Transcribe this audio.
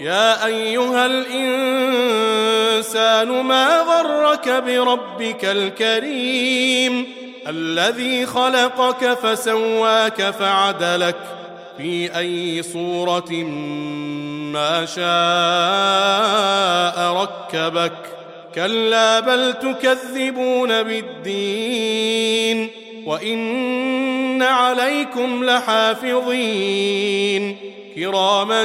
يا أيها الإنسان ما غرك بربك الكريم الذي خلقك فسواك فعدلك في أي صورة ما شاء ركبك كلا بل تكذبون بالدين وإن عليكم لحافظين كراما